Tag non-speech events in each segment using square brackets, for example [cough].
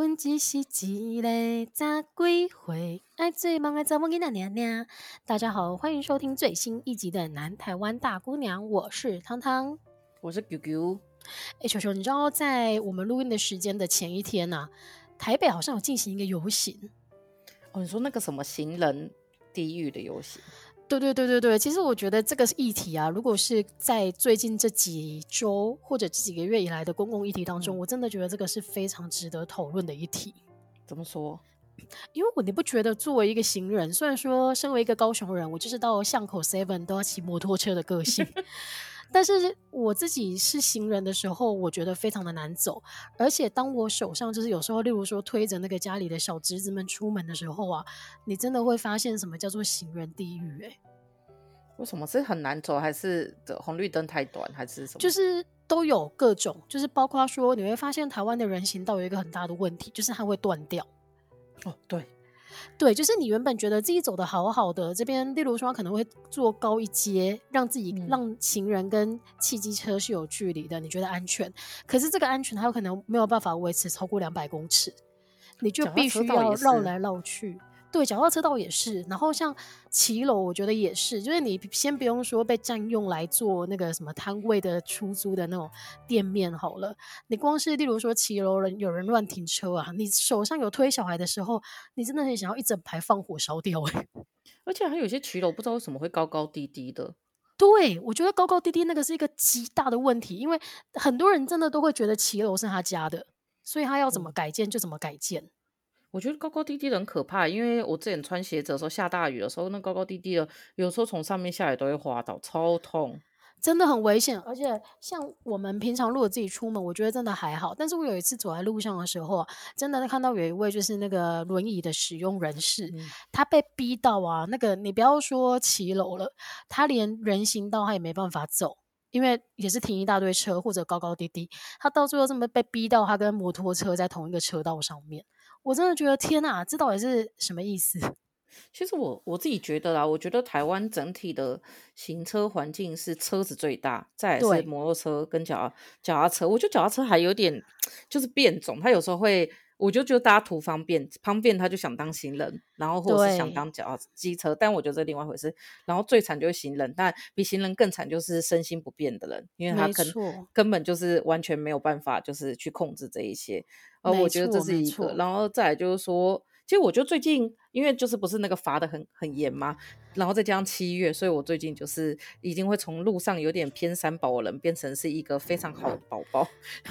阮只是一个杂鬼回，爱做梦爱做梦囡仔娘娘。大家好，欢迎收听最新一集的《南台湾大姑娘》，我是汤汤，我是 QQ。哎，球球，你知道在我们录音的时间的前一天呐、啊，台北好像有进行一个游行。哦，你说那个什么行人地狱的游行？对对对对对，其实我觉得这个议题啊，如果是在最近这几周或者这几个月以来的公共议题当中，嗯、我真的觉得这个是非常值得讨论的议题。怎么说？[clears throat] 因为我你不觉得作为一个行人，虽然说身为一个高雄人，我就是到巷口 Seven 都要骑摩托车的个性。但是我自己是行人的时候，我觉得非常的难走，而且当我手上就是有时候，例如说推着那个家里的小侄子们出门的时候啊，你真的会发现什么叫做行人地狱？哎，为什么是很难走，还是的红绿灯太短，还是什么？就是都有各种，就是包括说你会发现台湾的人行道有一个很大的问题，就是它会断掉。哦，对。对，就是你原本觉得自己走的好好的，这边例如说可能会做高一阶，让自己让行人跟汽机车是有距离的，你觉得安全。可是这个安全它有可能没有办法维持超过两百公尺，你就必须要绕来绕去。对，脚踏车道也是，然后像骑楼，我觉得也是，就是你先不用说被占用来做那个什么摊位的出租的那种店面好了，你光是例如说骑楼人有人乱停车啊，你手上有推小孩的时候，你真的很想要一整排放火烧掉哎、欸！[laughs] 而且还有些骑楼不知道为什么会高高低低的，对，我觉得高高低低那个是一个极大的问题，因为很多人真的都会觉得骑楼是他家的，所以他要怎么改建就怎么改建。嗯我觉得高高低低的很可怕，因为我之前穿鞋子的时候，下大雨的时候，那高高低低的，有时候从上面下来都会滑倒，超痛，真的很危险。而且像我们平常如果自己出门，我觉得真的还好。但是我有一次走在路上的时候啊，真的看到有一位就是那个轮椅的使用人士，嗯、他被逼到啊，那个你不要说骑楼了，他连人行道他也没办法走，因为也是停一大堆车或者高高低低，他到最后这么被逼到，他跟摩托车在同一个车道上面。我真的觉得天哪，这到底是什么意思？[laughs] 其实我我自己觉得啦，我觉得台湾整体的行车环境是车子最大，再来是摩托车跟脚脚踏车。我觉得脚踏车还有点 [tsk] 就是变种，它有时候会，我就觉得大家图方便，方便他就想当行人，然后或者是想当脚机车，但我觉得这另外一回事。然后最惨就是行人，但比行人更惨就是身心不便的人，因为他根根本就是完全没有办法，就是去控制这一些。呃，我觉得这是一个，然后再来就是说，其实我觉得最近，因为就是不是那个罚的很很严嘛，然后再加上七月，所以我最近就是已经会从路上有点偏三宝的人，变成是一个非常好的宝宝，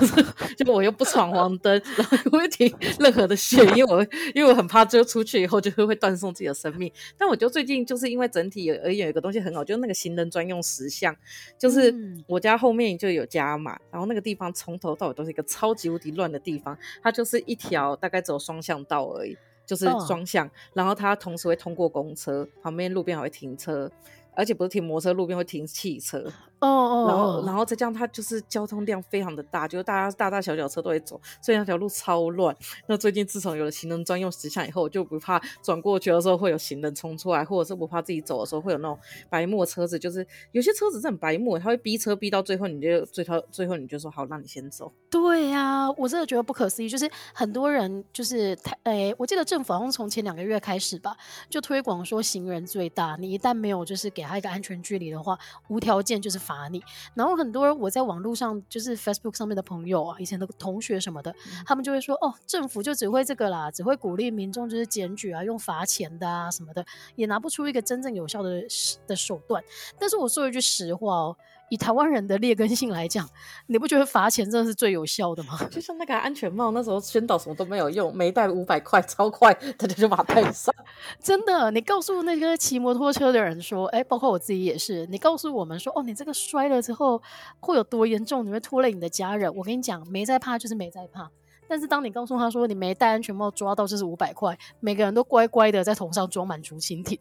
[laughs] 就我又不闯黄灯，然后又不会停任何的线，因为我因为我很怕就出去以后就会会断送自己的生命。但我觉得最近就是因为整体有而有一个东西很好，就是那个行人专用石像，就是我家后面就有家嘛，然后那个地方从头到尾都是一个超级无敌乱的地方。它就是一条大概只有双向道而已，就是双向，oh. 然后它同时会通过公车，旁边路边还会停车，而且不是停摩托车，路边会停汽车。哦哦，然后然后再这样，它就是交通量非常的大，就是大家大大小小车都会走，所以那条路超乱。那最近自从有了行人专用石像以后，我就不怕转过去的时候会有行人冲出来，或者是不怕自己走的时候会有那种白沫车子，就是有些车子是很白沫，他会逼车逼到最后，你就最后最后你就说好，让你先走。对呀、啊，我真的觉得不可思议，就是很多人就是台诶，我记得政府好像从前两个月开始吧，就推广说行人最大，你一旦没有就是给他一个安全距离的话，无条件就是。罚你，然后很多我在网络上就是 Facebook 上面的朋友啊，以前的同学什么的，嗯、他们就会说哦，政府就只会这个啦，只会鼓励民众就是检举啊，用罚钱的啊什么的，也拿不出一个真正有效的的手段。但是我说一句实话哦。以台湾人的劣根性来讲，你不觉得罚钱真的是最有效的吗？[laughs] 就像那个安全帽，那时候宣导什么都没有用，没戴五百块超快，大家就把它戴上。[laughs] 真的，你告诉那个骑摩托车的人说，哎，包括我自己也是，你告诉我们说，哦，你这个摔了之后会有多严重，你会拖累你的家人。我跟你讲，没在怕就是没在怕。但是当你告诉他说你没戴安全帽，抓到就是五百块，每个人都乖乖的在头上装满竹蜻蜓。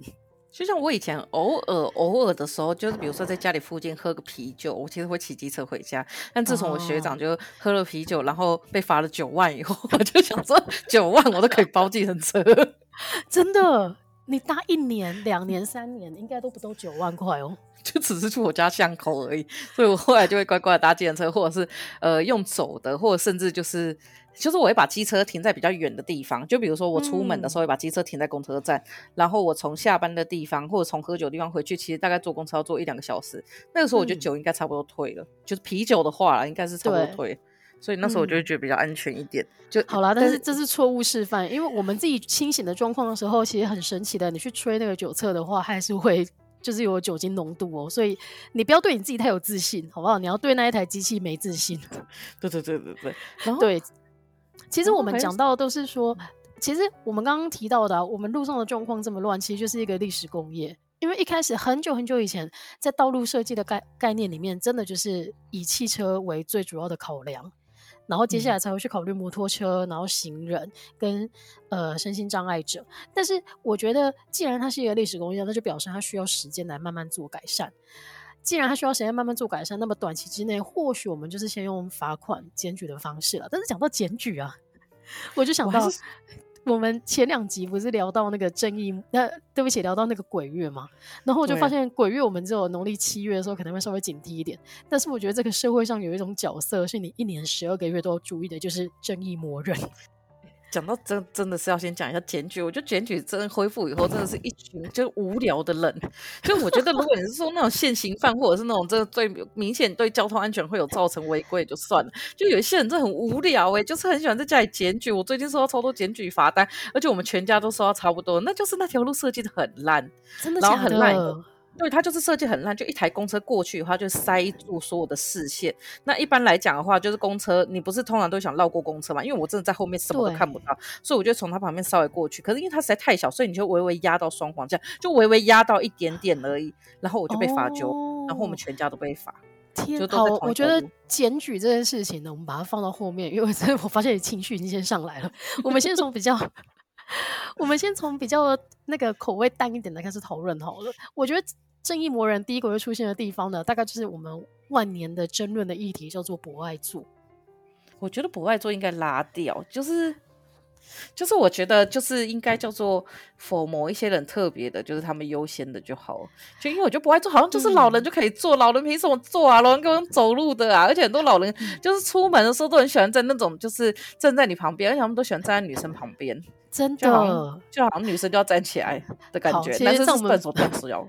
就像我以前偶尔偶尔的时候，就是比如说在家里附近喝个啤酒，我其实会骑机车回家。但自从我学长就喝了啤酒，然后被罚了九万以后，[laughs] 我就想说九万我都可以包计程车，[laughs] 真的。你搭一年、两年、三年，应该都不到九万块哦。就只是去我家巷口而已，所以我后来就会乖乖的搭计程车，或者是呃用走的，或者甚至就是就是我会把机车停在比较远的地方，就比如说我出门的时候会把机车停在公车站，嗯、然后我从下班的地方或者从喝酒的地方回去，其实大概坐公车要坐一两个小时。那个时候我觉得酒应该差不多退了，嗯、就是啤酒的话应该是差不多退，所以那时候我就会觉得比较安全一点。嗯、就好啦，但是这是错误示范，因为我们自己清醒的状况的时候，其实很神奇的，你去吹那个酒测的话，还是会。就是有酒精浓度哦，所以你不要对你自己太有自信，好不好？你要对那一台机器没自信。[laughs] 对对对对对。然后对，其实我们讲到的都是说，其实我们刚刚提到的啊，我们路上的状况这么乱，其实就是一个历史工业。因为一开始很久很久以前，在道路设计的概概念里面，真的就是以汽车为最主要的考量。然后接下来才会去考虑摩托车，嗯、然后行人跟呃身心障碍者。但是我觉得，既然它是一个历史工业，那就表示它需要时间来慢慢做改善。既然它需要时间慢慢做改善，那么短期之内，或许我们就是先用罚款、检举的方式了。但是讲到检举啊，我就想到。我们前两集不是聊到那个正义，那对不起，聊到那个鬼月嘛，然后我就发现鬼月我们只有农历七月的时候可能会稍微警惕一点，但是我觉得这个社会上有一种角色是你一年十二个月都要注意的，就是正义魔人。讲到真真的是要先讲一下检举，我觉得检举真的恢复以后，真的是一群就无聊的人。就我觉得，如果你是说那种现行犯，或者是那种真的最明显对交通安全会有造成违规，就算了。就有一些人真的很无聊哎、欸，就是很喜欢在家里检举。我最近收到超多检举罚单，而且我们全家都收到差不多，那就是那条路设计的很烂，真的假的？然后很烂。对，它就是设计很烂，就一台公车过去的话，就塞住所有的视线。那一般来讲的话，就是公车，你不是通常都想绕过公车嘛？因为我真的在后面什么都看不到，所以我就从它旁边稍微过去。可是因为它实在太小，所以你就微微压到双黄，这样就微微压到一点点而已。然后我就被罚酒，哦、然后我们全家都被罚。天，好，我觉得检举这件事情呢，我们把它放到后面，因为我发现你情绪已经先上来了。我们先从比较，[laughs] 我们先从比较那个口味淡一点的开始讨论好了。我觉得。正义魔人第一个会出现的地方呢，大概就是我们万年的争论的议题，叫做博爱座。我觉得博爱座应该拉掉，就是就是我觉得就是应该叫做 for 某一些人特别的，就是他们优先的就好。就因为我觉得博爱座好像就是老人就可以坐，嗯、老人凭什么坐啊？老人跟我们走路的啊，而且很多老人就是出门的时候都很喜欢在那种就是站在你旁边，而且他们都喜欢站在女生旁边，真的就好，就好像女生就要站起来的感觉，但是是笨手笨脚。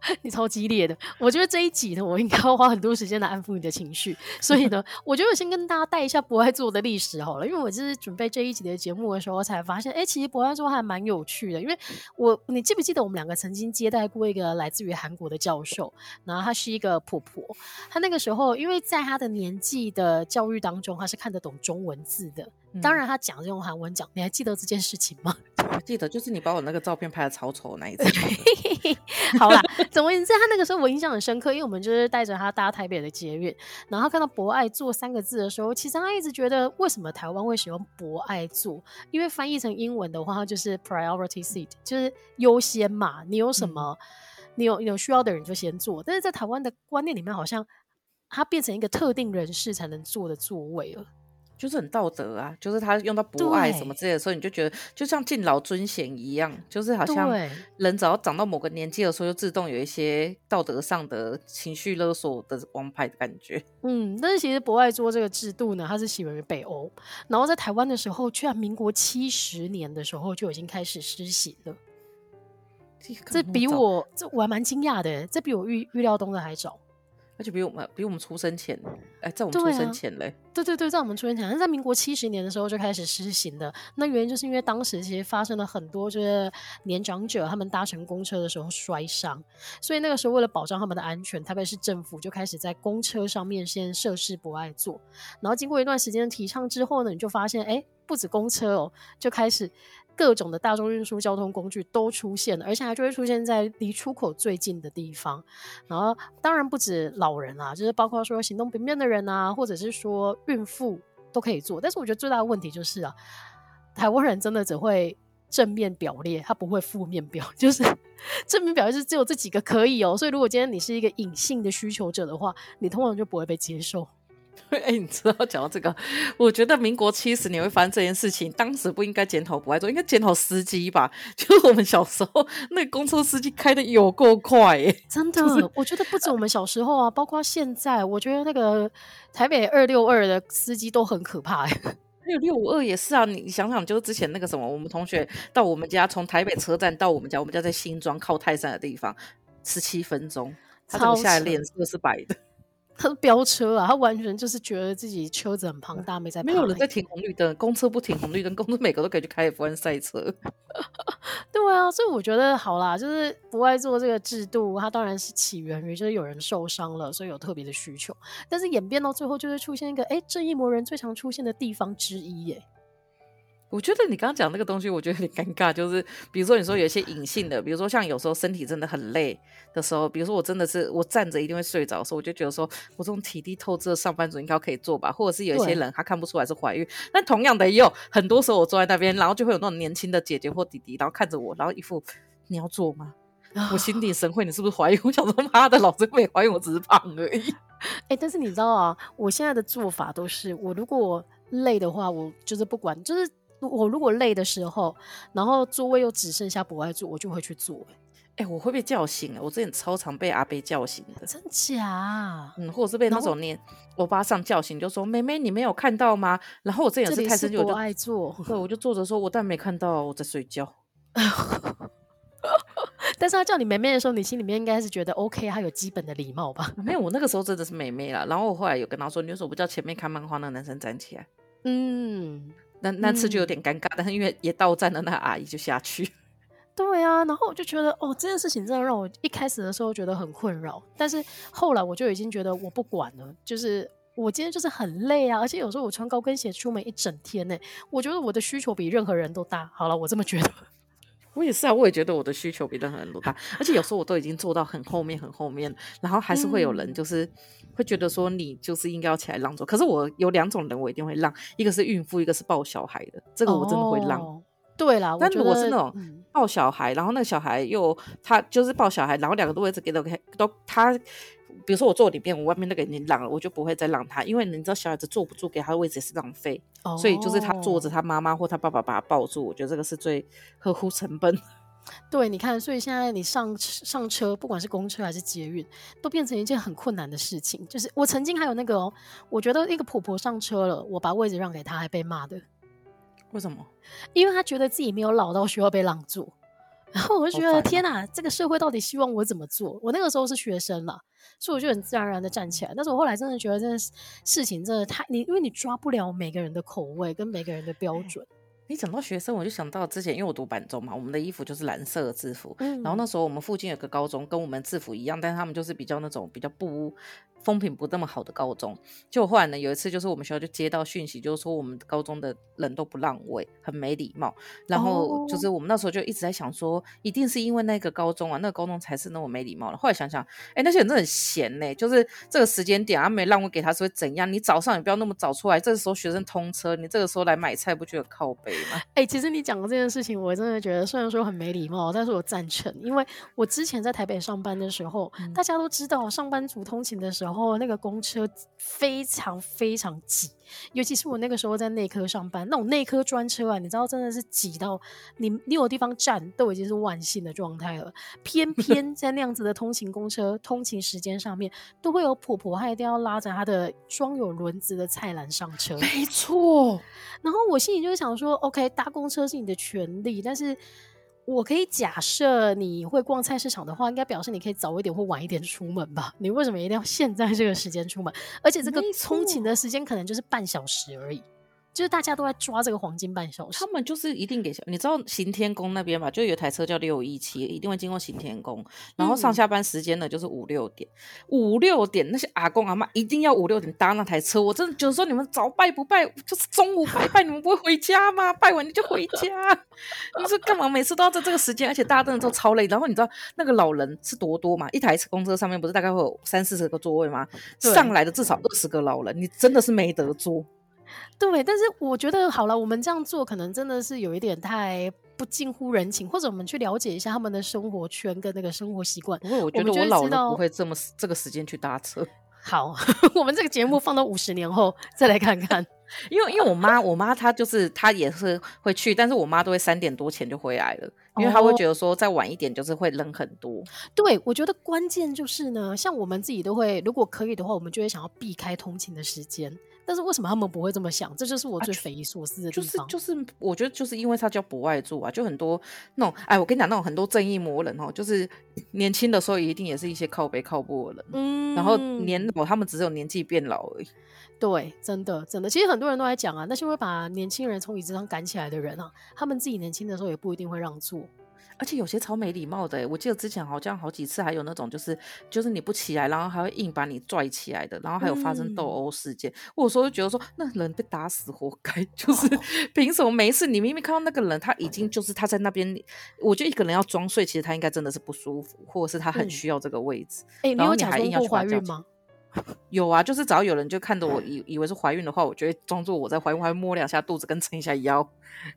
[laughs] 你超激烈的，我觉得这一集呢，我应该要花很多时间来安抚你的情绪。所以呢，[laughs] 我觉得我先跟大家带一下博爱座的历史好了，因为我就是准备这一集的节目的时候，我才发现，哎、欸，其实博爱座还蛮有趣的。因为我，你记不记得我们两个曾经接待过一个来自于韩国的教授，然后他是一个婆婆，他那个时候因为在他的年纪的教育当中，他是看得懂中文字的。当然，他讲是用韩文讲，你还记得这件事情吗？我记得，就是你把我那个照片拍的超丑那一次。[laughs] 好啦，总而言之，他那个时候我印象很深刻，因为我们就是带着他搭台北的捷运，然后看到“博爱座”三个字的时候，其实他一直觉得为什么台湾会使用“博爱座”？因为翻译成英文的话，它就是 priority seat，就是优先嘛。你有什么，嗯、你有有需要的人就先坐。但是在台湾的观念里面，好像它变成一个特定人士才能坐的座位了。就是很道德啊，就是他用到博爱什么之类的时候，你就觉得就像敬老尊贤一样，就是好像人只要长到某个年纪的时候，就自动有一些道德上的情绪勒索的王牌的感觉。嗯，但是其实博爱桌这个制度呢，它是起源于北欧，然后在台湾的时候，居然民国七十年的时候就已经开始施行了。这比我这我还蛮惊讶的，这比我预预料中的还早。而且比我们比我们出生前，哎，在我们出生前嘞，对啊，对对对，在我们出生前，是在民国七十年的时候就开始施行的。那原因就是因为当时其实发生了很多就是年长者他们搭乘公车的时候摔伤，所以那个时候为了保障他们的安全，台北市政府就开始在公车上面先设施博爱座。然后经过一段时间的提倡之后呢，你就发现，哎，不止公车哦，就开始。各种的大众运输交通工具都出现了，而且还就会出现在离出口最近的地方。然后当然不止老人啊，就是包括说行动不便的人啊，或者是说孕妇都可以坐。但是我觉得最大的问题就是啊，台湾人真的只会正面表列，他不会负面表，[laughs] 就是正面表列是只有这几个可以哦。所以如果今天你是一个隐性的需求者的话，你通常就不会被接受。[laughs] 哎、欸，你知道讲到这个，我觉得民国七十年会发生这件事情，当时不应该检讨不爱做，应该检讨司机吧？[laughs] 就是我们小时候那个公车司机开的有够快、欸，[laughs] 真的。就是、我觉得不止我们小时候啊，包括现在，我觉得那个台北二六二的司机都很可怕、欸。还有六五二也是啊，你想想，就是之前那个什么，我们同学到我们家，从台北车站到我们家，我们家在新庄靠泰山的地方，十七分钟，他等下来脸色是白的。他是飙车啊！他完全就是觉得自己车子很庞大，没在。没有人在停红绿灯，公车不停红绿灯，公车每个都可以去开 F1 赛车。对啊，所以我觉得好啦，就是不爱做这个制度，它当然是起源于就是有人受伤了，所以有特别的需求。但是演变到最后，就会出现一个哎，正义魔人最常出现的地方之一耶。我觉得你刚刚讲那个东西，我觉得有点尴尬。就是比如说，你说有一些隐性的，比如说像有时候身体真的很累的时候，比如说我真的是我站着一定会睡着的时候，我就觉得说我这种体力透支的上班族应该可以做吧。或者是有一些人他看不出来是怀孕，但同样的也有很多时候我坐在那边，然后就会有那种年轻的姐姐或弟弟，然后看着我，然后一副你要做吗？我心领神会，你是不是怀孕？[laughs] 我想说妈的，老子没怀孕，我只是胖而已。哎、欸，但是你知道啊，我现在的做法都是，我如果累的话，我就是不管，就是。我如果累的时候，然后座位又只剩下不爱座，我就会去坐。哎、欸，我会被叫醒。我之前超常被阿贝叫醒的，真假？嗯，或者是被那种念欧巴上叫醒，就说：“妹妹，你没有看到吗？”然后我之前是太生气，我就爱坐，对，我就坐着说：“我但没看到，我在睡觉。[laughs] ”但是他叫你妹妹的时候，你心里面应该是觉得 OK，他有基本的礼貌吧？没有，我那个时候真的是妹妹了。然后我后来有跟他说：“你为什么不叫前面看漫画那个男生站起来？”嗯。那那次就有点尴尬，嗯，但是因为也到站了，那阿姨就下去。[laughs] 对啊，然后我就觉得，哦，这件事情真的让我一开始的时候觉得很困扰，但是后来我就已经觉得我不管了，就是我今天就是很累啊，而且有时候我穿高跟鞋出门一整天呢，我觉得我的需求比任何人都大。好了，我这么觉得。我也是啊，我也觉得我的需求比任何人都大，而且有时候我都已经做到很后面很后面，然后还是会有人就是会觉得说你就是应该要起来让座。可是我有两种人我一定会让，一个是孕妇，一个是抱小孩的，这个我真的会让。哦、对啦，但如果是那种抱小孩，然后那个小孩又他就是抱小孩，然后两个都位置给都给都他。比如说我坐里边，我外面那个已经让了，我就不会再让他，因为你知道小孩子坐不住，给他的位置也是浪费，oh. 所以就是他坐着，他妈妈或他爸爸把他抱住，我觉得这个是最合乎成本。[laughs] 对，你看，所以现在你上上车，不管是公车还是捷运，都变成一件很困难的事情。就是我曾经还有那个哦，我觉得一个婆婆上车了，我把位置让给她，还被骂的。为什么？因为他觉得自己没有老到需要被让座。[laughs] 然后我就觉得天哪，这个社会到底希望我怎么做？我那个时候是学生了，所以我就很自然而然的站起来。但是我后来真的觉得，这件事情真的太你，因为你抓不了每个人的口味跟每个人的标准。你讲到学生，我就想到之前，因为我读板中嘛，我们的衣服就是蓝色的制服。嗯。然后那时候我们附近有个高中，跟我们制服一样，但是他们就是比较那种比较不。风评不那么好的高中，就后来呢，有一次就是我们学校就接到讯息，就是说我们高中的人都不让位，很没礼貌。然后就是我们那时候就一直在想说，一定是因为那个高中啊，那个高中才是那么没礼貌的。后来想想，哎，那些人真的很闲呢，就是这个时间点啊，没让位给他是会怎样？你早上也不要那么早出来，这个时候学生通车，你这个时候来买菜不觉得靠背吗？[laughs] 哎，其实你讲的这件事情，我真的觉得虽然说很没礼貌，但是我赞成，因为我之前在台北上班的时候，嗯、大家都知道，上班族通勤的时候那个公车。车非常非常挤，尤其是我那个时候在内科上班，那种内科专车啊，你知道真的是挤到你你有地方站都已经是万幸的状态了。偏 [laughs] 偏在那样子的通勤公车通勤时间上面，都会有婆婆，她一定要拉着她的装有轮子的菜篮上车。没错，然后我心里就想说，OK，搭公车是你的权利，但是。我可以假设你会逛菜市场的话，应该表示你可以早一点或晚一点出门吧？你为什么一定要现在这个时间出门？而且这个通勤的时间可能就是半小时而已。就是大家都在抓这个黄金半小时，他们就是一定给。你知道行天宫那边吧？就有台车叫六一七，一定会经过行天宫。然后上下班时间呢，就是五六点。五六点那些阿公阿妈一定要五六点搭那台车。我真的觉得说，你们早拜不拜，就是中午拜拜，你们不会回家吗？拜完你就回家，[laughs] 你说干嘛？每次都要在这个时间，而且大家真的都超累。然后你知道那个老人是多多嘛？一台公车上面不是大概会有三四十个座位吗？上来的至少二十个老人，你真的是没得坐。对，但是我觉得好了，我们这样做可能真的是有一点太不近乎人情，或者我们去了解一下他们的生活圈跟那个生活习惯。不过我觉得我老了不会这么这个时间去搭车。[laughs] 好，[laughs] 我们这个节目放到五十年后再来看看。[laughs] 因为因为我妈，我妈她就是她也是会去，但是我妈都会三点多前就回来了，因为她会觉得说再晚一点就是会冷很多。哦、对，我觉得关键就是呢，像我们自己都会，如果可以的话，我们就会想要避开通勤的时间。但是为什么他们不会这么想？这就是我最匪夷所思的地方。啊、就是就是，我觉得就是因为他叫博爱座啊，就很多那种，哎，我跟你讲，那种很多正义魔人哦，就是年轻的时候一定也是一些靠背靠北的人，嗯，然后年老他们只有年纪变老而已。对，真的真的，其实很多人都在讲啊，那些会把年轻人从椅子上赶起来的人啊，他们自己年轻的时候也不一定会让座。而且有些超没礼貌的，我记得之前好像好几次还有那种就是就是你不起来，然后还会硬把你拽起来的，然后还有发生斗殴事件。我有时候就觉得说，那人被打死活该，[laughs] 就是凭什么没事？你明明看到那个人，他已经就是他在那边，我觉得一个人要装睡，其实他应该真的是不舒服，或者是他很需要这个位置。哎、你还硬要去怀孕吗？[laughs] 有啊，就是只要有人就看着我以以为是怀孕的话，我就会装作我在怀孕，还会摸两下肚子跟撑一下腰。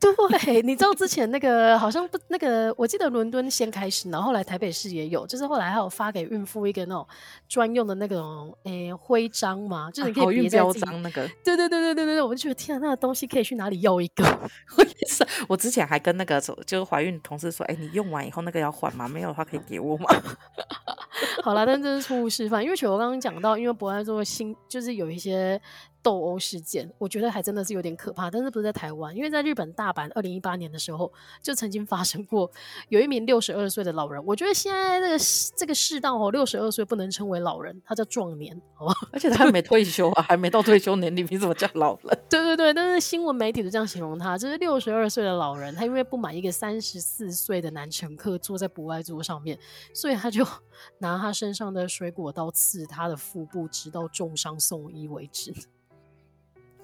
[laughs] 对，你知道之前那个好像不那个，我记得伦敦先开始，然后后来台北市也有，就是后来还有发给孕妇一个那种专用的那种诶徽章嘛，就是你可以别啊、标章那个。[laughs] 对对对对对对，我就觉得天啊，那个东西可以去哪里要一个？我也是，我之前还跟那个就是怀孕同事说，哎，你用完以后那个要换吗？没有的话可以给我吗？好啦，但这是错误示范，因为其实我刚刚讲到，因为博爱座新就是有一些。斗殴事件，我觉得还真的是有点可怕，但是不是在台湾，因为在日本大阪，二零一八年的时候就曾经发生过，有一名六十二岁的老人。我觉得现在这个这个世道哦，六十二岁不能称为老人，他叫壮年，好吧？[laughs] 而且他还没退休啊，还没到退休年龄，你怎么叫老人？[laughs] 对对对，但是新闻媒体都这样形容他，就是六十二岁的老人，他因为不满一个三十四岁的男乘客坐在博爱座上面，所以他就拿他身上的水果刀刺他的腹部，直到重伤送医为止。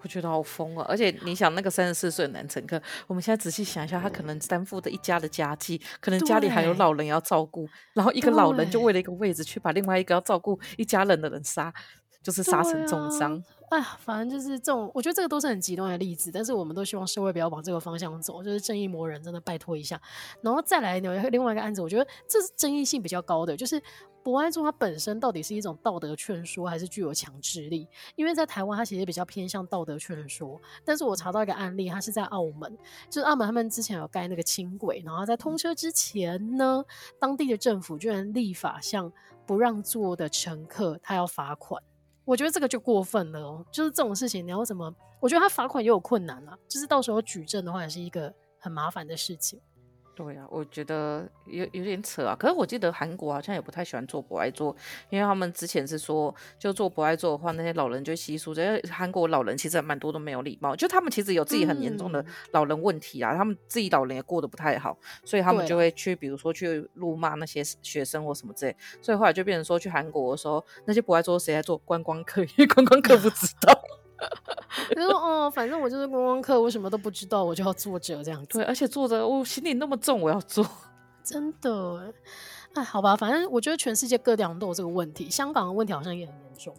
我觉得好疯啊！而且你想，那个三十四岁的男乘客，我们现在仔细想一下，他可能担负着一家的家计，可能家里还有老人要照顾，然后一个老人就为了一个位置去把另外一个要照顾一家人的人杀，就是杀成重伤。哎呀，反正就是这种，我觉得这个都是很极端的例子，但是我们都希望社会不要往这个方向走，就是正义魔人真的拜托一下。然后再来有另外一个案子，我觉得这是争议性比较高的，就是博爱座它本身到底是一种道德劝说，还是具有强制力？因为在台湾它其实比较偏向道德劝说，但是我查到一个案例，它是在澳门，就是澳门他们之前有盖那个轻轨，然后在通车之前呢，当地的政府居然立法向不让座的乘客他要罚款。我觉得这个就过分了哦，就是这种事情你要怎么？我觉得他罚款也有困难啊，就是到时候举证的话也是一个很麻烦的事情。对啊，我觉得有有点扯啊。可是我记得韩国好像也不太喜欢做博爱座，因为他们之前是说，就做博爱座的话，那些老人就稀疏。因为韩国老人其实蛮多都没有礼貌，就他们其实有自己很严重的老人问题啊，嗯、他们自己老人也过得不太好，所以他们就会去，比如说去辱骂那些学生或什么之类。所以后来就变成说，去韩国的时候，那些博爱座谁在做观光客？因为观光客不知道。就说哦，反正我就是观光客，我什么都不知道，我就要坐着这样子。对，而且坐着，我行李那么重，我要坐。[laughs] 真的，哎，好吧，反正我觉得全世界各地方都有这个问题，香港的问题好像也很严重。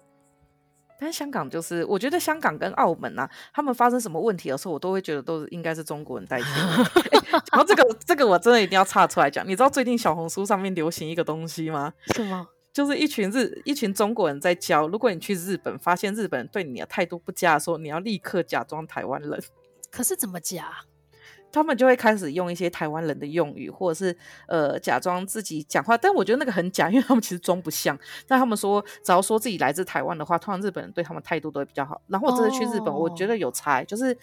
但是香港就是，我觉得香港跟澳门啊，他们发生什么问题的时候，我都会觉得都是应该是中国人带起来的。[laughs] 然后这个这个我真的一定要岔出来讲，你知道最近小红书上面流行一个东西吗？是吗？就是一群日一群中国人在教，如果你去日本发现日本人对你的态度不佳的时候，你要立刻假装台湾人。[laughs] 可是怎么假？他们就会开始用一些台湾人的用语，或者是呃假装自己讲话，但我觉得那个很假，因为他们其实装不像。但他们说，只要说自己来自台湾的话，通常日本人对他们态度都会比较好。然后我这次去日本，哦、我觉得有差，就是。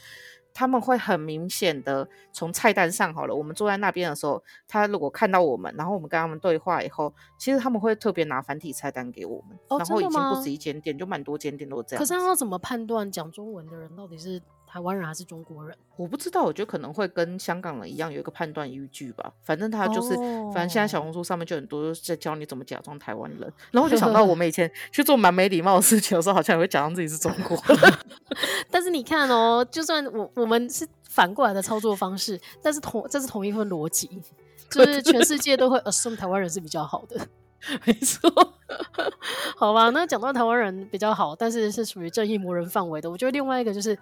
他们会很明显的从菜单上好了，我们坐在那边的时候，他如果看到我们，然后我们跟他们对话以后，其实他们会特别拿繁体菜单给我们。哦，然后已经不止一间店，就蛮多间店都这样。可是他要怎么判断讲中文的人到底是？台湾人还是中国人？我不知道，我觉得可能会跟香港人一样有一个判断依据吧。反正他就是，oh. 反正现在小红书上面就很多在教你怎么假装台湾人。然后我就想到我 [laughs] 们以前去做蛮没礼貌的事情的时候，好像也会假装自己是中国人。[laughs] 但是你看哦，就算我我们是反过来的操作方式，但是同这是同一份逻辑，就是全世界都会 assume 台湾人是比较好的。[laughs] 没错，[laughs] 好吧，那讲到台湾人比较好，但是是属于正义魔人范围的。我觉得另外一个就是。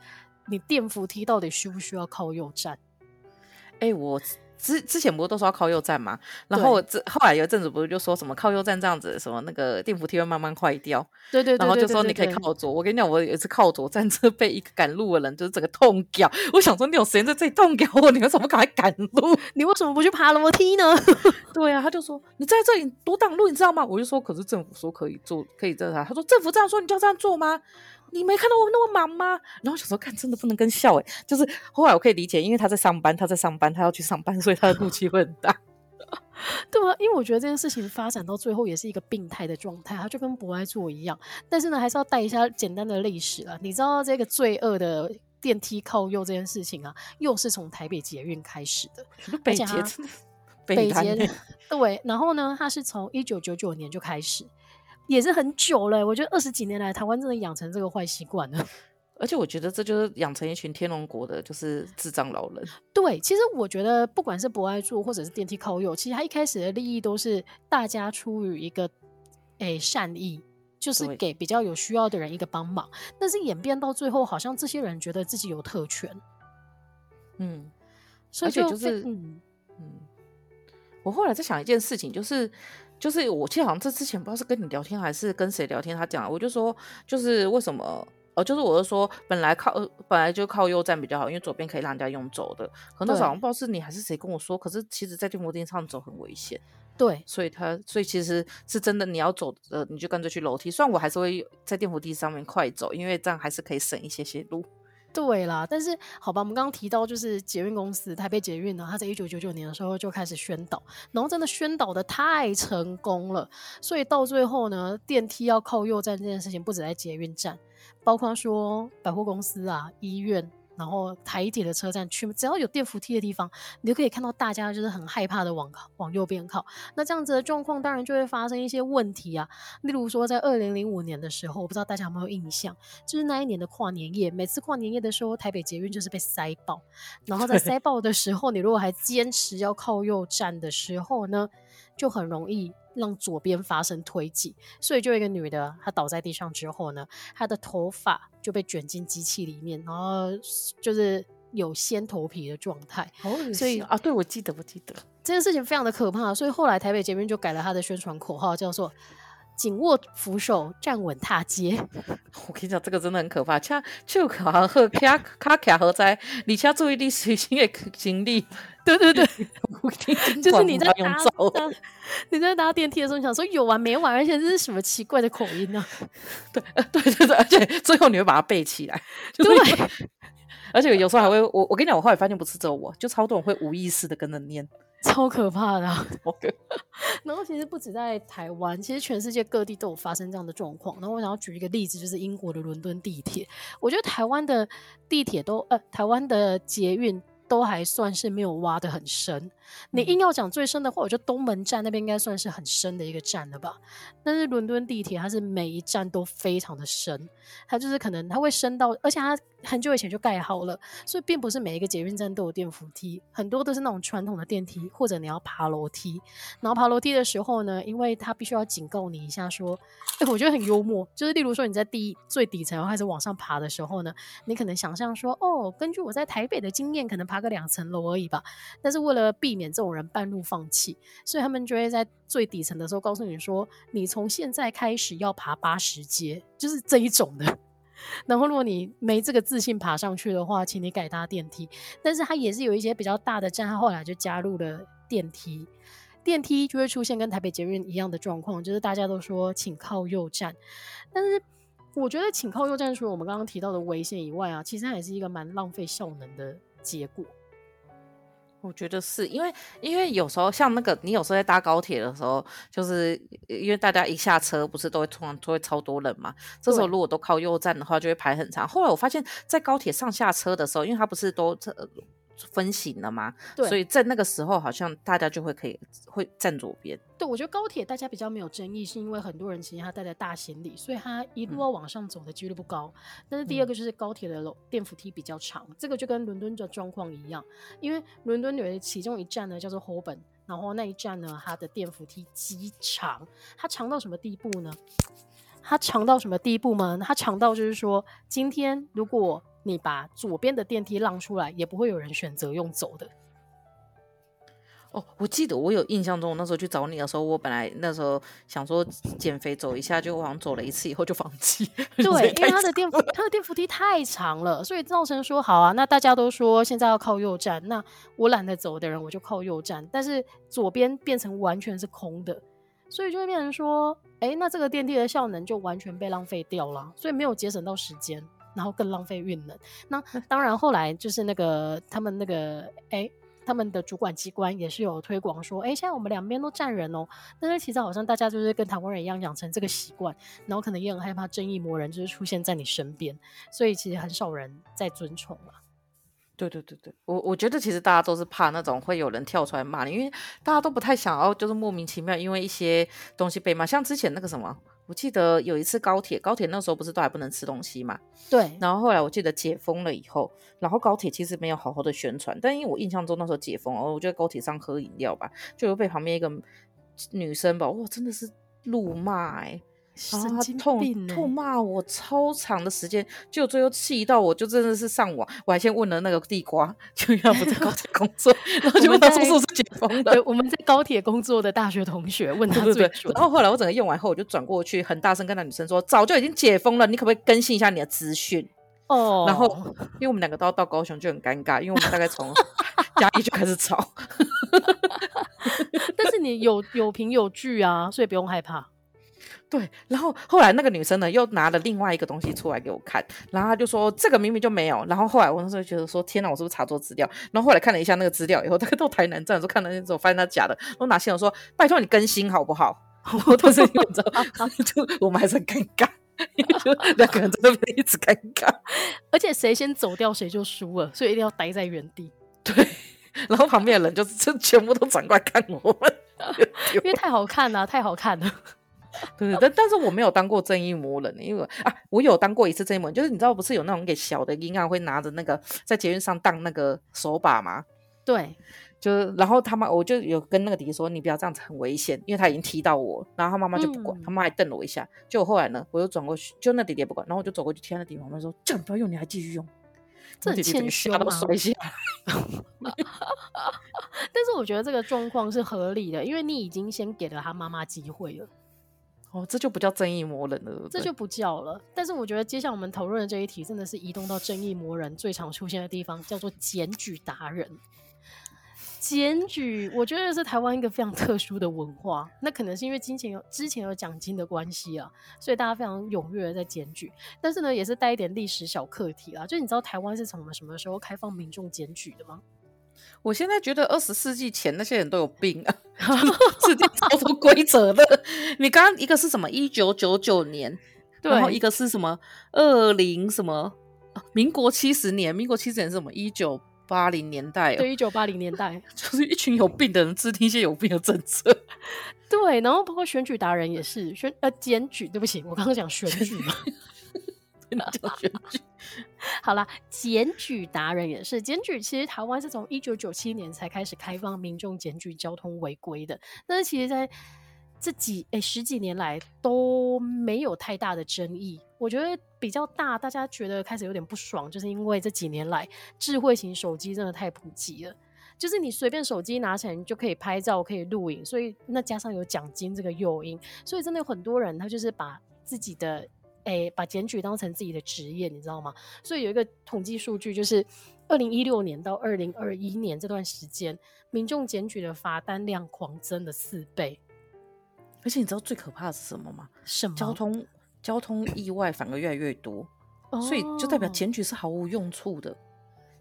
你电扶梯到底需不需要靠右站？哎、我之之前不是都说要靠右站嘛，然后这后来有一阵子不是就说什么靠右站这样子，什么那个电扶梯会慢慢坏掉，对对，对，然后就说你可以靠左。我跟你讲，我有一次靠左站车被一个赶路的人就是整个痛脚，我想说你有时间在这里痛脚我，你为什么赶快赶路？[laughs] 你为什么不去爬楼梯呢？[laughs] 对啊，他就说你在这里多挡路，你知道吗？我就说可是政府说可以做，可以这样。他说政府这样说，你就要这样做吗？你没看到我那么忙吗？然后小时候看真的不能跟笑诶，就是后来我可以理解，因为他在上班，他在上班，他要去上班，所以他的怒气会很大，[laughs] 对吧？因为我觉得这件事情发展到最后也是一个病态的状态，他就跟博爱做一样。但是呢，还是要带一下简单的历史啊。你知道这个罪恶的电梯靠右这件事情啊，又是从台北捷运开始的，北捷，北捷对。然后呢，它是从一九九九年就开始。也是很久了，我觉得二十几年来，台湾真的养成这个坏习惯了。[laughs] 而且我觉得这就是养成一群天龙国的，就是智障老人。对，其实我觉得不管是博爱座或者是电梯靠右，其实他一开始的利益都是大家出于一个诶、欸、善意，就是给比较有需要的人一个帮忙。但是演变到最后，好像这些人觉得自己有特权。嗯，所以就而且就是嗯嗯，我后来在想一件事情，就是。就是我记得好像这之前不知道是跟你聊天还是跟谁聊天，他讲，我就说就是为什么哦，就是我就说本来靠本来就靠右站比较好，因为左边可以让人家用走的。可能那时候好像不知道是你还是谁跟我说，可是其实，在电扶梯上走很危险。对，所以他所以其实是真的，你要走的，你就干脆去楼梯。虽然我还是会在电扶梯上面快走，因为这样还是可以省一些些路。对啦，但是好吧，我们刚刚提到就是捷运公司台北捷运呢，它在一九九九年的时候就开始宣导，然后真的宣导的太成功了，所以到最后呢，电梯要靠右站这件事情不止在捷运站，包括说百货公司啊、医院。然后台铁的车站去，只要有电扶梯的地方，你就可以看到大家就是很害怕的往往右边靠。那这样子的状况，当然就会发生一些问题啊。例如说，在二零零五年的时候，我不知道大家有没有印象，就是那一年的跨年夜，每次跨年夜的时候，台北捷运就是被塞爆。然后在塞爆的时候，你如果还坚持要靠右站的时候呢，就很容易。让左边发生推挤，所以就一个女的，她倒在地上之后呢，她的头发就被卷进机器里面，然后就是有掀头皮的状态。哦，所以啊，对，我记得，我记得这件事情非常的可怕，所以后来台北捷运就改了他的宣传口号，叫做。紧握扶手，站稳踏阶。[laughs] 我跟你讲，这个真的很可怕。恰就卡和卡卡卡和在，你恰注意力随心的行李。对 [laughs] 对对，就是你在搭，你在搭电梯的时候，你想说有完没完？而且这是什么奇怪的口音呢？[laughs] [laughs] 对，对对对，而且最后你会把它背起来。就是、对，而且有时候还会，我我跟你讲，我后来发现不是只有我，就超多人会无意识的跟着念。超可怕的、啊，然后其实不止在台湾，其实全世界各地都有发生这样的状况。然后我想要举一个例子，就是英国的伦敦地铁。我觉得台湾的地铁都呃，台湾的捷运。都还算是没有挖得很深。你硬要讲最深的话，我觉得东门站那边应该算是很深的一个站了吧。但是伦敦地铁它是每一站都非常的深，它就是可能它会深到，而且它很久以前就盖好了，所以并不是每一个捷运站都有电扶梯，很多都是那种传统的电梯，或者你要爬楼梯。然后爬楼梯的时候呢，因为它必须要警告你一下，说，哎、欸，我觉得很幽默，就是例如说你在第一最底层开始往上爬的时候呢，你可能想象说，哦，根据我在台北的经验，可能爬。个两层楼而已吧，但是为了避免这种人半路放弃，所以他们就会在最底层的时候告诉你说：“你从现在开始要爬八十阶，就是这一种的。[laughs] ”然后如果你没这个自信爬上去的话，请你改搭电梯。但是它也是有一些比较大的站，它后来就加入了电梯，电梯就会出现跟台北捷运一样的状况，就是大家都说请靠右站，但是。我觉得请靠右站，除了我们刚刚提到的危险以外啊，其实它也是一个蛮浪费效能的结果。我觉得是因为，因为有时候像那个，你有时候在搭高铁的时候，就是因为大家一下车不是都会突然都会超多人嘛，这时候如果都靠右站的话，就会排很长。后来我发现，在高铁上下车的时候，因为它不是都这。分型了吗？对，所以在那个时候，好像大家就会可以会站左边。对，我觉得高铁大家比较没有争议，是因为很多人其实他带着大行李，所以他一路要往上走的几率不高。嗯、但是第二个就是高铁的楼电扶梯比较长，嗯、这个就跟伦敦的状况一样，因为伦敦有其中一站呢叫做 Holborn，然后那一站呢它的电扶梯极长，它长到什么地步呢？它长到什么地步吗？它长到就是说，今天如果你把左边的电梯让出来，也不会有人选择用走的。哦，我记得我有印象中，我那时候去找你的时候，我本来那时候想说减肥走一下，就好像走了一次以后就放弃。[laughs] 对，因为它的电它的电扶梯太长了，所以造成说好啊，那大家都说现在要靠右站，那我懒得走的人我就靠右站，但是左边变成完全是空的，所以就会变成说，哎，那这个电梯的效能就完全被浪费掉了，所以没有节省到时间，然后更浪费运能。那 [laughs] 当然后来就是那个他们那个哎。他们的主管机关也是有推广说，哎，现在我们两边都站人哦。但是其实好像大家就是跟台湾人一样养成这个习惯，然后可能也很害怕正义魔人就是出现在你身边，所以其实很少人在尊崇了。对对对对，我我觉得其实大家都是怕那种会有人跳出来骂你，因为大家都不太想要就是莫名其妙因为一些东西被骂，像之前那个什么。我记得有一次高铁，高铁那时候不是都还不能吃东西嘛？对。然后后来我记得解封了以后，然后高铁其实没有好好的宣传，但因为我印象中那时候解封哦，我就在高铁上喝饮料吧，就有被旁边一个女生吧，哇，真的是怒骂哎、欸。然后他痛痛骂我超长的时间，就最后气到我就真的是上网，我还先问了那个地瓜，[laughs] 就要不在高铁工作，然后就问他是不是解封的。对，我们在高铁工作的大学同学问他最准。对，然后后来我整个用完后，我就转过去，很大声跟那女生说：“早就已经解封了，你可不可以更新一下你的资讯？”哦。然后因为我们两个都要到高雄，就很尴尬，因为我们大概从 [laughs] 嘉义就开始吵。[laughs] 但是你有有凭有据啊，所以不用害怕。对，然后后来那个女生呢，又拿了另外一个东西出来给我看，然后她就说这个明明就没有。然后后来我那时候觉得说天哪，我是不是查错资料？然后后来看了一下那个资料以后，大概 [laughs] 到台南站的时候看到那种，发现它假的。我拿信我说拜托你更新好不好？[laughs] 我都是你知道，[laughs] 就我们还是很尴尬，就两个人在那边一直尴尬，而且谁先走掉谁就输了，所以一定要待在原地。对，然后旁边的人就是全部都转过来看我们，因为太好看了，太好看了。对对，但但是我没有当过正义魔人，因为啊，我有当过一次正义魔人，就是你知道不是有那种给小的婴儿会拿着那个在捷运上当那个手把吗？对，就是然后他妈我就有跟那个弟弟说，你不要这样子，很危险，因为他已经踢到我，然后他妈妈就不管，嗯、他妈还瞪了我一下，就后来呢，我又转过去，就那弟弟也不管，然后我就走过去踢那弟弟，我妈说这样不要用，你还继续用，这很谦虚吗？[laughs] [laughs] 但是我觉得这个状况是合理的，因为你已经先给了他妈妈机会了。哦，这就不叫正义魔人了，这就不叫了。但是我觉得接下来我们讨论的这一题，真的是移动到正义魔人最常出现的地方，叫做检举达人。检举，我觉得是台湾一个非常特殊的文化。那可能是因为金钱有之前有奖金的关系啊，所以大家非常踊跃的在检举。但是呢，也是带一点历史小课题啦。就你知道台湾是从什么时候开放民众检举的吗？我现在觉得二十世纪前那些人都有病啊 [laughs] [laughs] 世界超出规则的。你刚刚一个是什么？一九九九年，对，然后一个是什么？二零什么？民国七十年，民国七十年是什么？一九八零年代，对，一九八零年代，就是一群有病的人制定一些有病的政策。[laughs] 对，然后包括选举达人也是选呃检举，对不起，我刚刚讲选举嘛。好啦，检举达人也是检举。其实台湾是从一九九七年才开始开放民众检举交通违规的，但是其实在这几诶、十几年来都没有太大的争议。我觉得比较大，大家觉得开始有点不爽，就是因为这几年来智慧型手机真的太普及了，就是你随便手机拿起来你就可以拍照，可以录影，所以那加上有奖金这个诱因，所以真的有很多人他就是把自己的。哎、欸，把检举当成自己的职业，你知道吗？所以有一个统计数据，就是二零一六年到二零二一年这段时间，民众检举的罚单量狂增了四倍。而且你知道最可怕的是什么吗？什么？交通交通意外反而越来越多，哦、所以就代表检举是毫无用处的。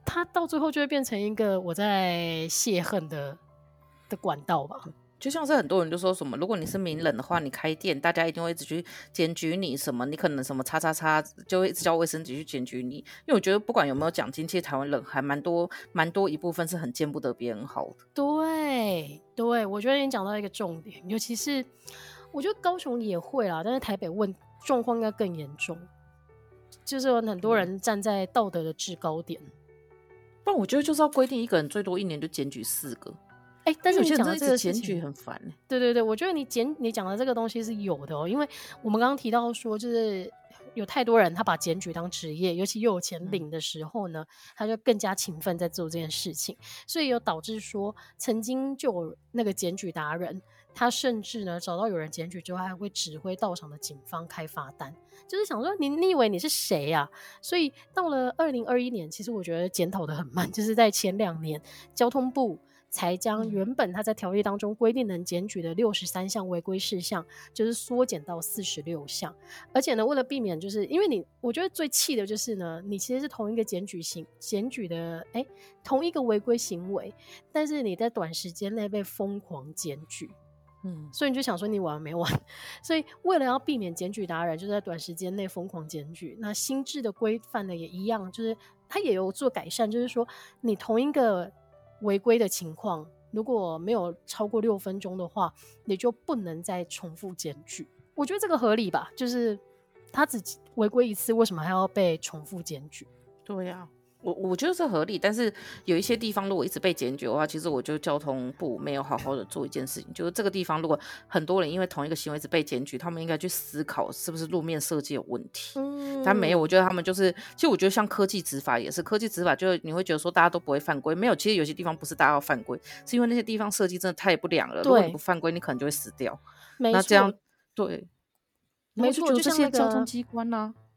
它到最后就会变成一个我在泄恨的的管道吧。就像是很多人就说什么，如果你是名人的话，你开店，大家一定会一直去检举你什么，你可能什么叉叉叉，就会一直叫卫生局去检举你。因为我觉得不管有没有奖金，其实台湾人还蛮多，蛮多一部分是很见不得别人好的。对对，我觉得你讲到一个重点，尤其是我觉得高雄也会啦，但是台北问状况应该更严重，就是有很多人站在道德的制高点。不然我觉得就是要规定一个人最多一年就检举四个。哎、欸，但是你讲的这个检举很烦。对对对，我觉得你检你讲的这个东西是有的哦，因为我们刚刚提到说，就是有太多人他把检举当职业，尤其又有钱领的时候呢，他就更加勤奋在做这件事情，所以有导致说曾经就有那个检举达人。他甚至呢，找到有人检举之后，还会指挥到场的警方开罚单，就是想说你，你以为你是谁呀？所以到了二零二一年，其实我觉得检讨的很慢，就是在前两年，交通部才将原本他在条例当中规定能检举的六十三项违规事项，就是缩减到四十六项。而且呢，为了避免，就是因为你，我觉得最气的就是呢，你其实是同一个检举行检举的，哎，同一个违规行为，但是你在短时间内被疯狂检举。嗯，所以你就想说你完没完？[laughs] 所以为了要避免检举达人就在短时间内疯狂检举，那心智的规范呢也一样，就是它也有做改善，就是说你同一个违规的情况，如果没有超过六分钟的话，你就不能再重复检举。我觉得这个合理吧？就是他只违规一次，为什么还要被重复检举？对呀。我我觉得是合理，但是有一些地方如果一直被检举的话，其实我觉得交通部没有好好的做一件事情，就是这个地方如果很多人因为同一个行为一直被检举，他们应该去思考是不是路面设计有问题。嗯，但没有，我觉得他们就是，其实我觉得像科技执法也是，科技执法就是你会觉得说大家都不会犯规，没有，其实有些地方不是大家要犯规，是因为那些地方设计真的太不良了。对，如果你不犯规，你可能就会死掉。没错。那这样对，没错，就像那个交通机关呢、啊。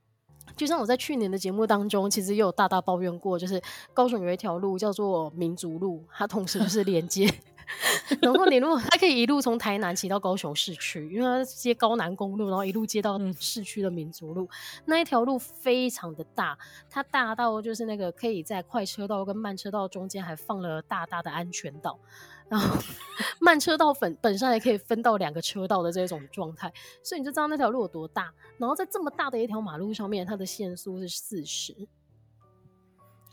就像我在去年的节目当中，其实也有大大抱怨过，就是高雄有一条路叫做民族路，它同时就是连接，[laughs] 然后你如果它可以一路从台南骑到高雄市区，因为它接高南公路，然后一路接到市区的民族路，嗯、那一条路非常的大，它大到就是那个可以在快车道跟慢车道中间还放了大大的安全岛。然后 [laughs] 慢车道本本身还可以分到两个车道的这种状态，所以你就知道那条路有多大。然后在这么大的一条马路上面，它的限速是四十，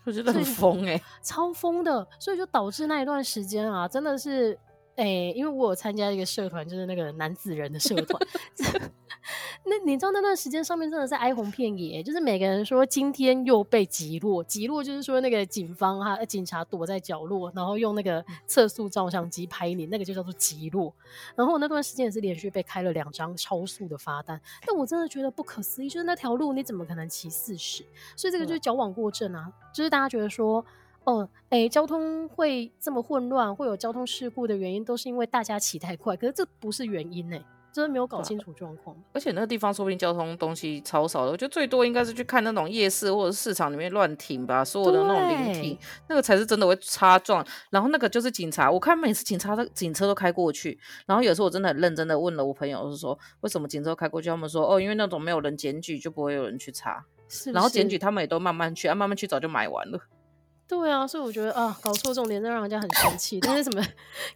我觉得很疯哎、欸，超疯的。所以就导致那一段时间啊，真的是哎、欸，因为我有参加一个社团，就是那个男子人的社团。[laughs] 那你知道那段时间上面真的是哀鸿遍野，就是每个人说今天又被击落，击落就是说那个警方哈，警察躲在角落，然后用那个测速照相机拍你，那个就叫做击落。然后那段时间也是连续被开了两张超速的罚单，但我真的觉得不可思议，就是那条路你怎么可能骑四十？所以这个就是矫枉过正啊，就是大家觉得说，哦，哎、欸，交通会这么混乱，会有交通事故的原因，都是因为大家骑太快，可是这不是原因呢、欸。真的没有搞清楚状况，而且那个地方说不定交通东西超少的，我觉得最多应该是去看那种夜市或者市场里面乱停吧，所有的那种临停，那个才是真的会擦撞。然后那个就是警察，我看每次警察的警车都开过去，然后有时候我真的很认真的问了我朋友，是说为什么警车开过去？他们说哦，因为那种没有人检举，就不会有人去查，是是然后检举他们也都慢慢去，啊，慢慢去早就买完了。对啊，所以我觉得啊，搞错重点，真让人家很生气。但是什么，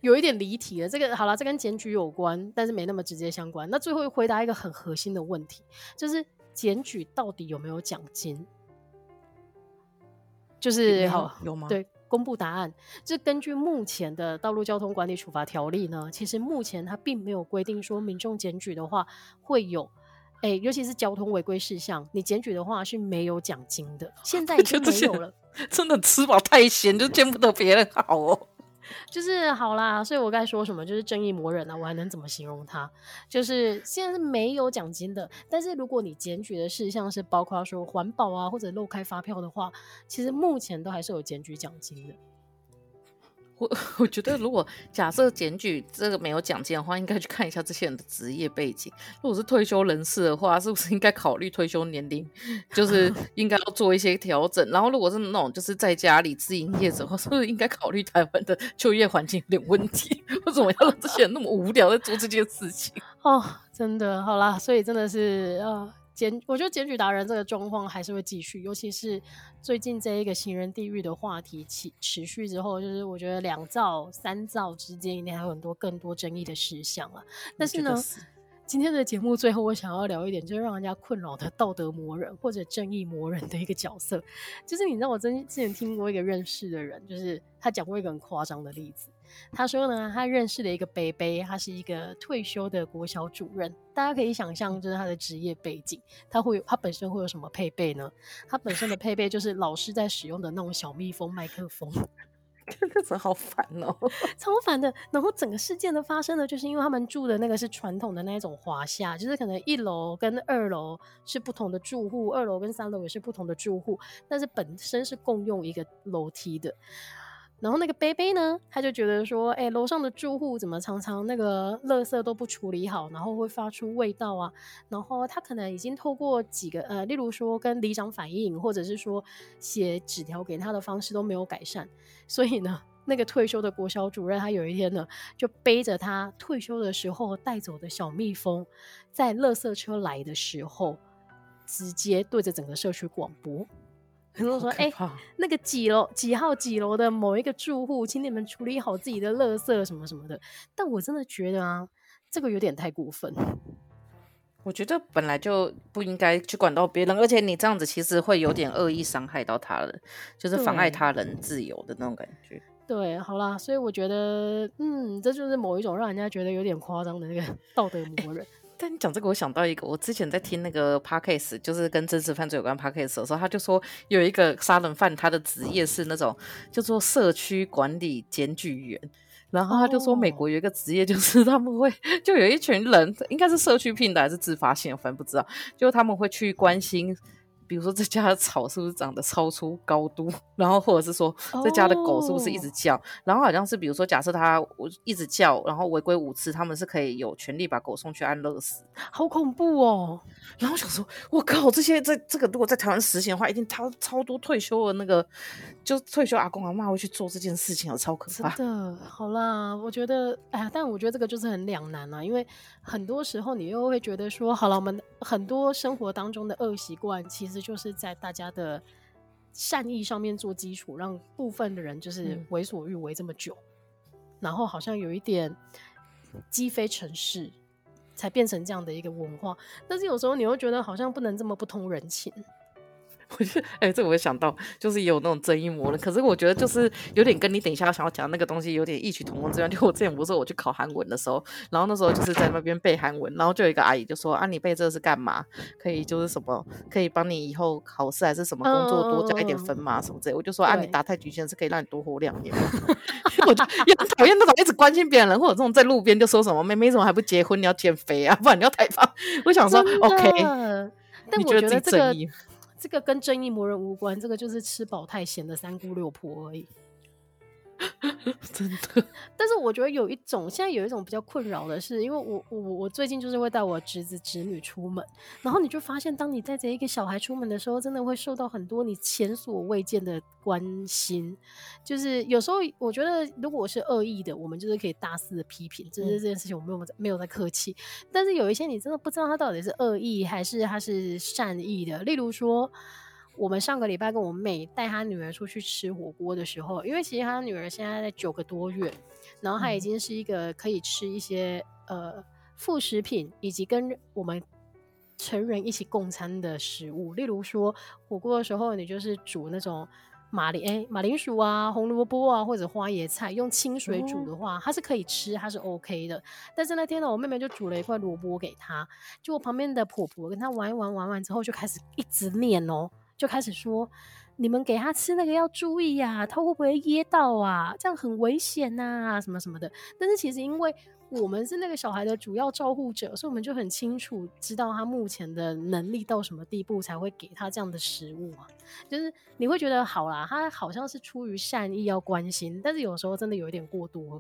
有一点离题了。这个好了，这跟检举有关，但是没那么直接相关。那最后回答一个很核心的问题，就是检举到底有没有奖金？就是好有吗？对，公布答案。这根据目前的《道路交通管理处罚条例》呢，其实目前它并没有规定说民众检举的话会有。哎、欸，尤其是交通违规事项，你检举的话是没有奖金的。现在已经 [laughs] 没有了，[laughs] 真的吃饱太闲，就见不得别人好哦。[laughs] 就是好啦，所以我该说什么？就是正义魔人啊，我还能怎么形容他？就是现在是没有奖金的。但是如果你检举的事项是包括说环保啊，或者漏开发票的话，其实目前都还是有检举奖金的。我 [laughs] 我觉得，如果假设检举这个没有奖金的话，应该去看一下这些人的职业背景。如果是退休人士的话，是不是应该考虑退休年龄，[laughs] 就是应该要做一些调整？然后，如果是那种就是在家里自营业者的话，是不是应该考虑台湾的就业环境有点问题？[laughs] 为什么要让这些人那么无聊在做这件事情？哦，真的，好啦，所以真的是啊。检，我觉得检举达人这个状况还是会继续，尤其是最近这一个行人地狱的话题持持续之后，就是我觉得两造三造之间一定还有很多更多争议的事项啊。但是呢，是今天的节目最后我想要聊一点，就是让人家困扰的道德魔人或者正义魔人的一个角色，就是你知道我真之前听过一个认识的人，就是他讲过一个很夸张的例子。他说呢，他认识了一个北北，他是一个退休的国小主任。大家可以想象，就是他的职业背景，他会他本身会有什么配备呢？他本身的配备就是老师在使用的那种小蜜蜂麦克风。[laughs] 真的是好烦哦，[laughs] 超烦的。然后整个事件的发生呢，就是因为他们住的那个是传统的那一种华夏，就是可能一楼跟二楼是不同的住户，二楼跟三楼也是不同的住户，但是本身是共用一个楼梯的。然后那个贝贝呢，他就觉得说，哎、欸，楼上的住户怎么常常那个垃圾都不处理好，然后会发出味道啊。然后他可能已经透过几个呃，例如说跟里长反映，或者是说写纸条给他的方式都没有改善。所以呢，那个退休的国小主任，他有一天呢，就背着他退休的时候带走的小蜜蜂，在垃圾车来的时候，直接对着整个社区广播。很多人说：“哎、欸，那个几楼几号几楼的某一个住户，请你们处理好自己的垃圾什么什么的。”但我真的觉得啊，这个有点太过分。我觉得本来就不应该去管到别人，而且你这样子其实会有点恶意伤害到他人，就是妨碍他人自由的那种感觉。对，好啦，所以我觉得，嗯，这就是某一种让人家觉得有点夸张的那个 [laughs] 道德魔人。欸但你讲这个，我想到一个，我之前在听那个 podcast，就是跟真实犯罪有关 podcast 的时候，他就说有一个杀人犯，他的职业是那种叫做社区管理检举员，然后他就说美国有一个职业，就是他们会 [laughs] 就有一群人，应该是社区聘的还是自发性，反正不知道，就他们会去关心。比如说这家的草是不是长得超出高度，[laughs] 然后或者是说这家的狗是不是一直叫，然后好像是比如说假设它我一直叫，然后违规五次，他们是可以有权利把狗送去安乐死。好恐怖哦！然后想说，我靠，这些这这个如果在台湾实行的话，一定超超多退休的那个就退休阿公阿妈会去做这件事情，哦，超可怕。真的，好啦，我觉得哎呀，但我觉得这个就是很两难啊，因为很多时候你又会觉得说，好了，我们很多生活当中的恶习惯其实。就是在大家的善意上面做基础，让部分的人就是为所欲为这么久，嗯、然后好像有一点鸡飞城市，才变成这样的一个文化。但是有时候你又觉得好像不能这么不通人情。[laughs] 我觉得，哎、欸，这我会想到，就是也有那种争议魔人。可是我觉得，就是有点跟你等一下想要讲那个东西有点异曲同工之妙。[laughs] 就我之前不是我去考韩文的时候，然后那时候就是在那边背韩文，然后就有一个阿姨就说：“啊，你背这个是干嘛？可以就是什么，可以帮你以后考试还是什么工作多加一点分嘛？什么之类。”我就说：“啊，你打太极拳是可以让你多活两年。[laughs] ”我就也很讨厌那种一直关心别人，或者这种在路边就说什么“妹妹怎么还不结婚？你要减肥啊，不然你要太胖。”我想说：“OK。”但我觉得这个。这个跟正义魔人无关，这个就是吃饱太闲的三姑六婆而已。[laughs] 真的，[laughs] 但是我觉得有一种，现在有一种比较困扰的是，因为我我我最近就是会带我侄子侄女出门，然后你就发现，当你带着一个小孩出门的时候，真的会受到很多你前所未见的关心。就是有时候我觉得，如果我是恶意的，我们就是可以大肆的批评，就是这件事情我没有没有在客气。但是有一些你真的不知道他到底是恶意还是他是善意的，例如说。我们上个礼拜跟我妹带她女儿出去吃火锅的时候，因为其实她女儿现在在九个多月，然后她已经是一个可以吃一些呃副食品，以及跟我们成人一起共餐的食物。例如说火锅的时候，你就是煮那种马铃哎马铃薯啊、红萝卜啊或者花椰菜，用清水煮的话，它是可以吃，它是 OK 的。但是那天呢，我妹妹就煮了一块萝卜给她，就我旁边的婆婆跟她玩一玩，玩完之后就开始一直念哦。就开始说，你们给他吃那个要注意呀，他会不会噎到啊？这样很危险呐，什么什么的。但是其实因为我们是那个小孩的主要照顾者，所以我们就很清楚知道他目前的能力到什么地步才会给他这样的食物啊。就是你会觉得好啦，他好像是出于善意要关心，但是有时候真的有一点过多。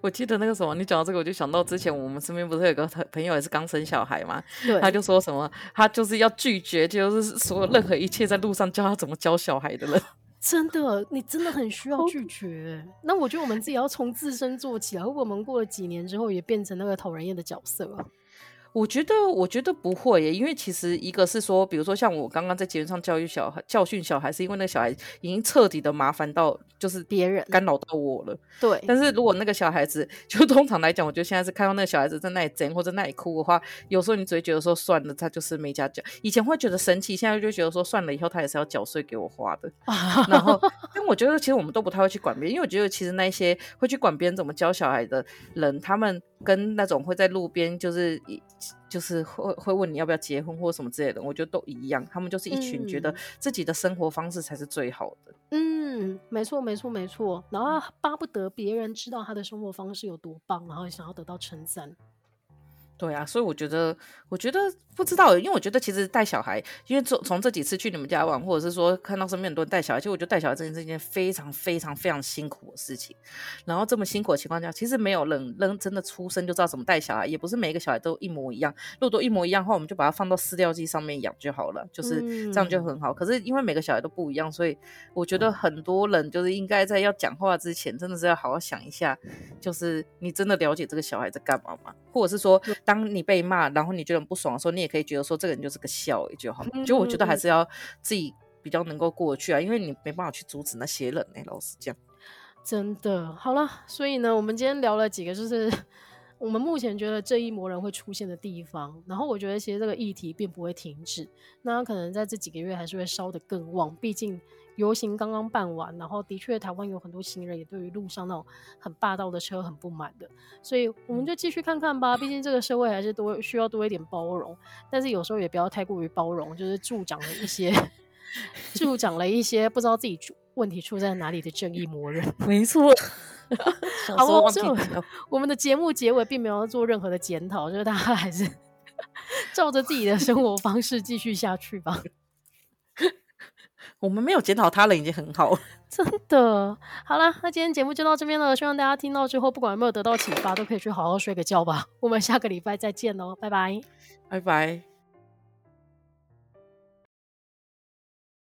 我记得那个什么，你讲到这个，我就想到之前我们身边不是有个朋友也是刚生小孩嘛，对，他就说什么，他就是要拒绝，就是所有任何一切在路上教他怎么教小孩的人。[laughs] 真的，你真的很需要拒绝。那我觉得我们自己要从自身做起啊，如果我们过了几年之后也变成那个讨人厌的角色。我觉得，我觉得不会耶，因为其实一个是说，比如说像我刚刚在节目上教育小孩、教训小孩，是因为那个小孩已经彻底的麻烦到，就是别人干扰到我了。对。但是如果那个小孩子，就 [laughs] 通常来讲，我觉得现在是看到那个小孩子在那里争或者那里哭的话，有时候你只会觉得说算了，他就是没家教。以前会觉得生气，现在就觉得说算了，以后他也是要缴税给我花的。然后，但我觉得其实我们都不太会去管别人，因为我觉得其实那些会去管别人怎么教小孩的人，他们。跟那种会在路边就是就是会会问你要不要结婚或什么之类的，我觉得都一样。他们就是一群觉得自己的生活方式才是最好的。嗯，没错，没错，没错。然后巴不得别人知道他的生活方式有多棒，然后想要得到称赞。对啊，所以我觉得，我觉得不知道，因为我觉得其实带小孩，因为从从这几次去你们家玩，或者是说看到身边很多人带小孩，其实我觉得带小孩这件是一件非常非常非常辛苦的事情。然后这么辛苦的情况下，其实没有人人真的出生就知道怎么带小孩，也不是每一个小孩都一模一样。如果都一模一样的话，我们就把它放到饲料机上面养就好了，就是这样就很好。嗯、可是因为每个小孩都不一样，所以我觉得很多人就是应该在要讲话之前，真的是要好好想一下，就是你真的了解这个小孩在干嘛吗？或者是说，当你被骂，然后你觉得很不爽的时候，你也可以觉得说这个人就是个笑就好。就我觉得还是要自己比较能够过去啊，因为你没办法去阻止那些人。老实讲，真的好了，所以呢，我们今天聊了几个，就是 [laughs] 我们目前觉得这一魔人会出现的地方。然后我觉得其实这个议题并不会停止，那可能在这几个月还是会烧得更旺，毕竟。游行刚刚办完，然后的确台湾有很多行人也对于路上那种很霸道的车很不满的，所以我们就继续看看吧。毕竟这个社会还是多需要多一点包容，但是有时候也不要太过于包容，就是助长了一些 [laughs] 助长了一些不知道自己问题出在哪里的正义魔人。[laughs] 没错。[laughs] 好，我我们的节目结尾并没有做任何的检讨，就是大家还是照着自己的生活方式继续下去吧。我们没有检讨他人已经很好了，[laughs] 真的。好了，那今天节目就到这边了。希望大家听到之后，不管有没有得到启发，都可以去好好睡个觉吧。我们下个礼拜再见喽，拜拜，拜拜。